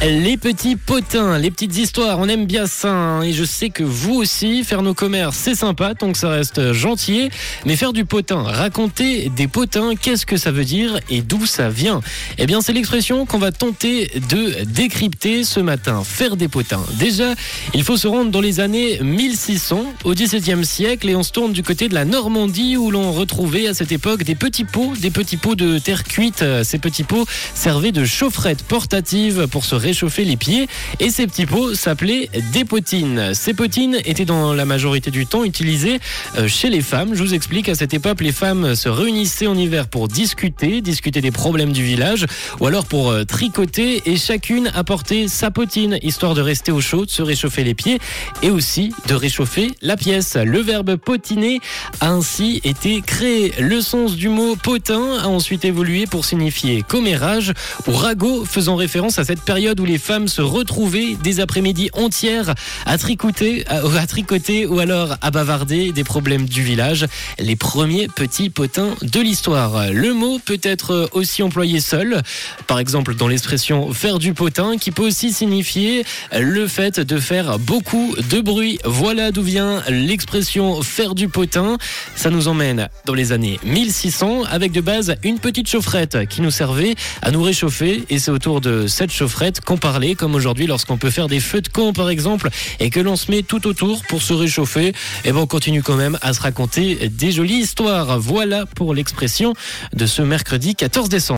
Les petits potins, les petites histoires, on aime bien ça. hein. Et je sais que vous aussi, faire nos commerces, c'est sympa, que ça reste gentil. Mais faire du potin, raconter des potins, qu'est-ce que ça veut dire et d'où ça vient? Eh bien, c'est l'expression qu'on va tenter de décrypter ce matin. Faire des potins. Déjà, il faut se rendre dans les années 1600, au XVIIe siècle, et on se tourne du côté de la Normandie où l'on retrouvait à cette époque des petits pots, des petits pots de terre cuite. Ces petits pots servaient de chaufferette portative pour se réchauffer les pieds et ces petits pots s'appelaient des potines. Ces potines étaient dans la majorité du temps utilisées euh, chez les femmes. Je vous explique, à cette époque, les femmes se réunissaient en hiver pour discuter, discuter des problèmes du village ou alors pour euh, tricoter et chacune apportait sa potine histoire de rester au chaud, de se réchauffer les pieds et aussi de réchauffer la pièce. Le verbe potiner a ainsi été créé. Le sens du mot potin a ensuite évolué pour signifier commérage ou ragot, faisant référence à cette où les femmes se retrouvaient des après-midi entières à tricoter, à, à tricoter ou alors à bavarder des problèmes du village. Les premiers petits potins de l'histoire. Le mot peut être aussi employé seul, par exemple dans l'expression faire du potin, qui peut aussi signifier le fait de faire beaucoup de bruit. Voilà d'où vient l'expression faire du potin. Ça nous emmène dans les années 1600 avec de base une petite chaufferette qui nous servait à nous réchauffer et c'est autour de cette chaufferette qu'on parlait comme aujourd'hui lorsqu'on peut faire des feux de camp par exemple et que l'on se met tout autour pour se réchauffer et ben on continue quand même à se raconter des jolies histoires. Voilà pour l'expression de ce mercredi 14 décembre.